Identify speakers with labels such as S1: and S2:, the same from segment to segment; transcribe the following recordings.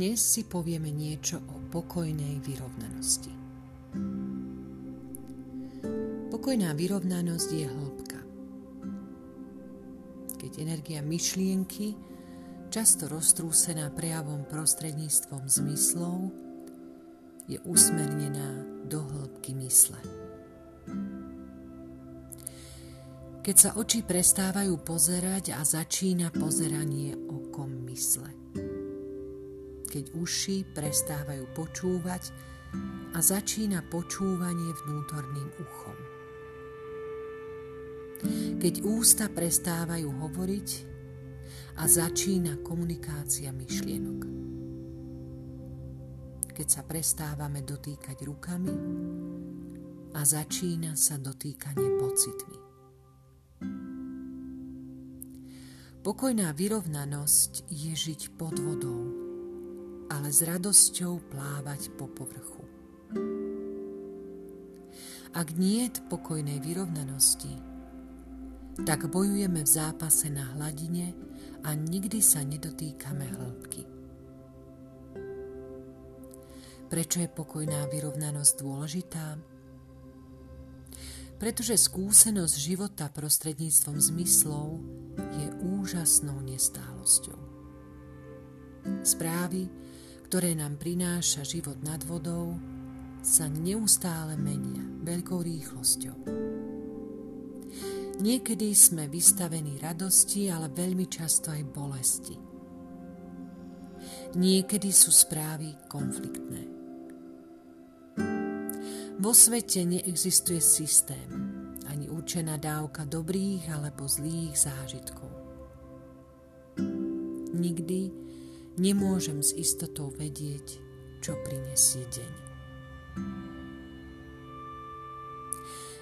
S1: dnes si povieme niečo o pokojnej vyrovnanosti. Pokojná vyrovnanosť je hĺbka. Keď energia myšlienky, často roztrúsená prejavom prostredníctvom zmyslov, je usmernená do hĺbky mysle. Keď sa oči prestávajú pozerať a začína pozeranie okom mysle keď uši prestávajú počúvať a začína počúvanie vnútorným uchom. Keď ústa prestávajú hovoriť a začína komunikácia myšlienok. Keď sa prestávame dotýkať rukami a začína sa dotýkanie pocitmi. Pokojná vyrovnanosť je žiť pod vodou ale s radosťou plávať po povrchu. Ak nie je pokojnej vyrovnanosti, tak bojujeme v zápase na hladine a nikdy sa nedotýkame hĺbky. Prečo je pokojná vyrovnanosť dôležitá? Pretože skúsenosť života prostredníctvom zmyslov je úžasnou nestálosťou. Správy, ktoré nám prináša život nad vodou, sa neustále menia veľkou rýchlosťou. Niekedy sme vystavení radosti, ale veľmi často aj bolesti. Niekedy sú správy konfliktné. Vo svete neexistuje systém, ani určená dávka dobrých alebo zlých zážitkov. Nikdy nemôžem s istotou vedieť, čo prinesie deň.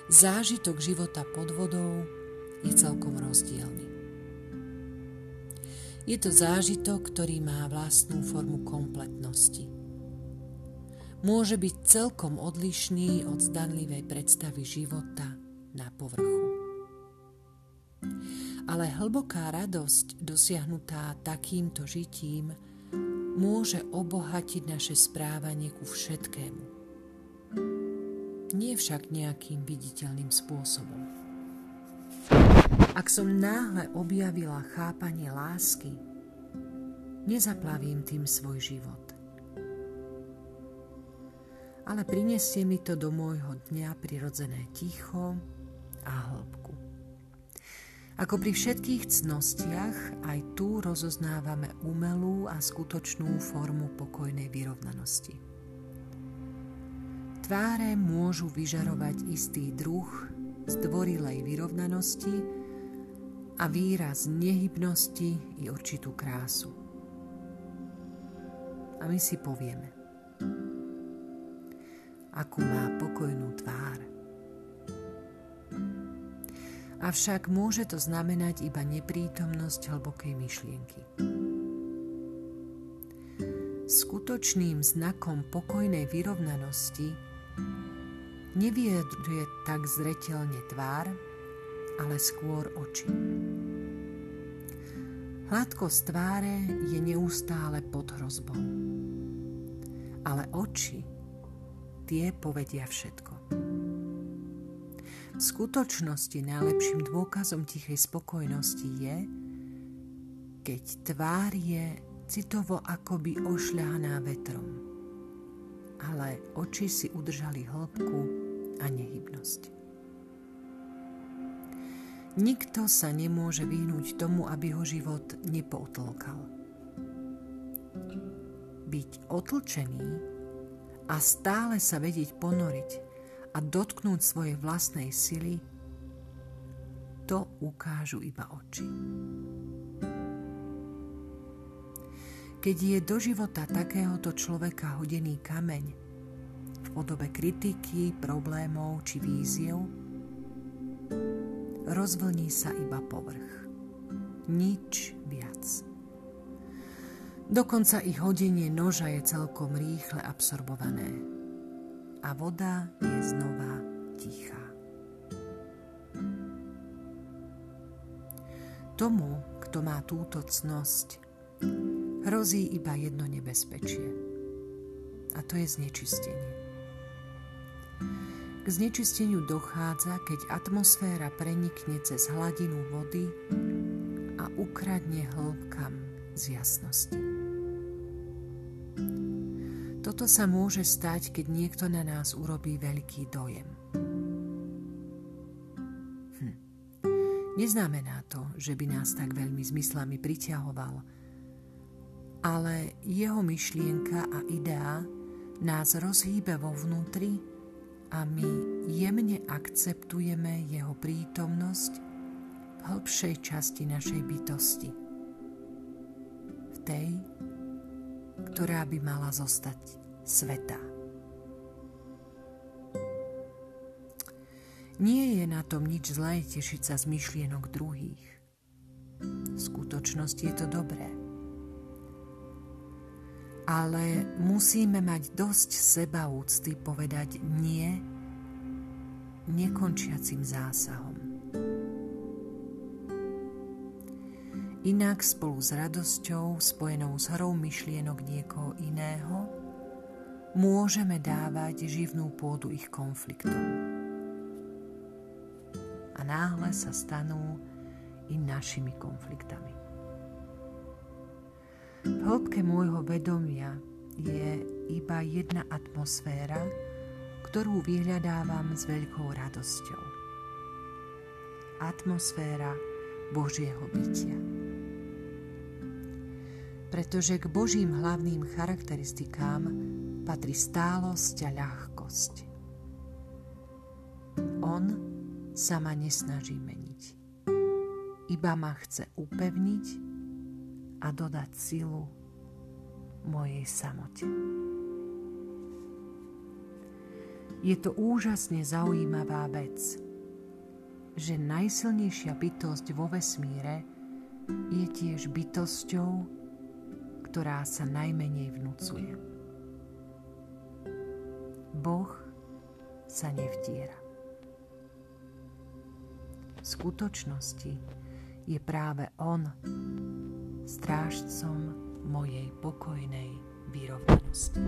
S1: Zážitok života pod vodou je celkom rozdielny. Je to zážitok, ktorý má vlastnú formu kompletnosti. Môže byť celkom odlišný od zdanlivej predstavy života na povrchu. Ale hlboká radosť dosiahnutá takýmto žitím môže obohatiť naše správanie ku všetkému. Nie však nejakým viditeľným spôsobom. Ak som náhle objavila chápanie lásky, nezaplavím tým svoj život. Ale prinesie mi to do môjho dňa prirodzené ticho a hĺbku. Ako pri všetkých cnostiach, aj tu rozoznávame umelú a skutočnú formu pokojnej vyrovnanosti. Tváre môžu vyžarovať istý druh zdvorilej vyrovnanosti a výraz nehybnosti i určitú krásu. A my si povieme, akú má pokojnú tvár – avšak môže to znamenať iba neprítomnosť hlbokej myšlienky. Skutočným znakom pokojnej vyrovnanosti nevyjadruje tak zretelne tvár, ale skôr oči. Hladkosť tváre je neustále pod hrozbou. Ale oči, tie povedia všetko. V skutočnosti najlepším dôkazom tichej spokojnosti je, keď tvár je citovo akoby ošľahaná vetrom, ale oči si udržali hĺbku a nehybnosť. Nikto sa nemôže vyhnúť tomu, aby ho život nepootlkal. Byť otlčený a stále sa vedieť ponoriť a dotknúť svojej vlastnej sily, to ukážu iba oči. Keď je do života takéhoto človeka hodený kameň v podobe kritiky, problémov či víziev, rozvlní sa iba povrch. Nič viac. Dokonca ich hodenie noža je celkom rýchle absorbované a voda je znova tichá. Tomu, kto má túto cnosť, hrozí iba jedno nebezpečie. A to je znečistenie. K znečisteniu dochádza, keď atmosféra prenikne cez hladinu vody a ukradne hĺbkam z jasnosti. Toto sa môže stať, keď niekto na nás urobí veľký dojem. Hm. Neznamená to, že by nás tak veľmi zmyslami priťahoval, ale jeho myšlienka a idea nás rozhýbe vo vnútri a my jemne akceptujeme jeho prítomnosť v hĺbšej časti našej bytosti. V tej, ktorá by mala zostať sveta. Nie je na tom nič zlé tešiť sa z myšlienok druhých. V skutočnosti je to dobré. Ale musíme mať dosť seba úcty povedať nie nekončiacim zásahom. Inak spolu s radosťou spojenou s hrou myšlienok niekoho iného môžeme dávať živnú pôdu ich konfliktom a náhle sa stanú i našimi konfliktami. V hĺbke môjho vedomia je iba jedna atmosféra, ktorú vyhľadávam s veľkou radosťou. Atmosféra Božieho bytia. Pretože k Božím hlavným charakteristikám patrí stálosť a ľahkosť. On sa ma nesnaží meniť. Iba ma chce upevniť a dodať silu mojej samote. Je to úžasne zaujímavá vec, že najsilnejšia bytosť vo vesmíre je tiež bytosťou, ktorá sa najmenej vnúcuje. Boh sa nevtiera skutočnosti je práve On strážcom mojej pokojnej vyrovnanosti.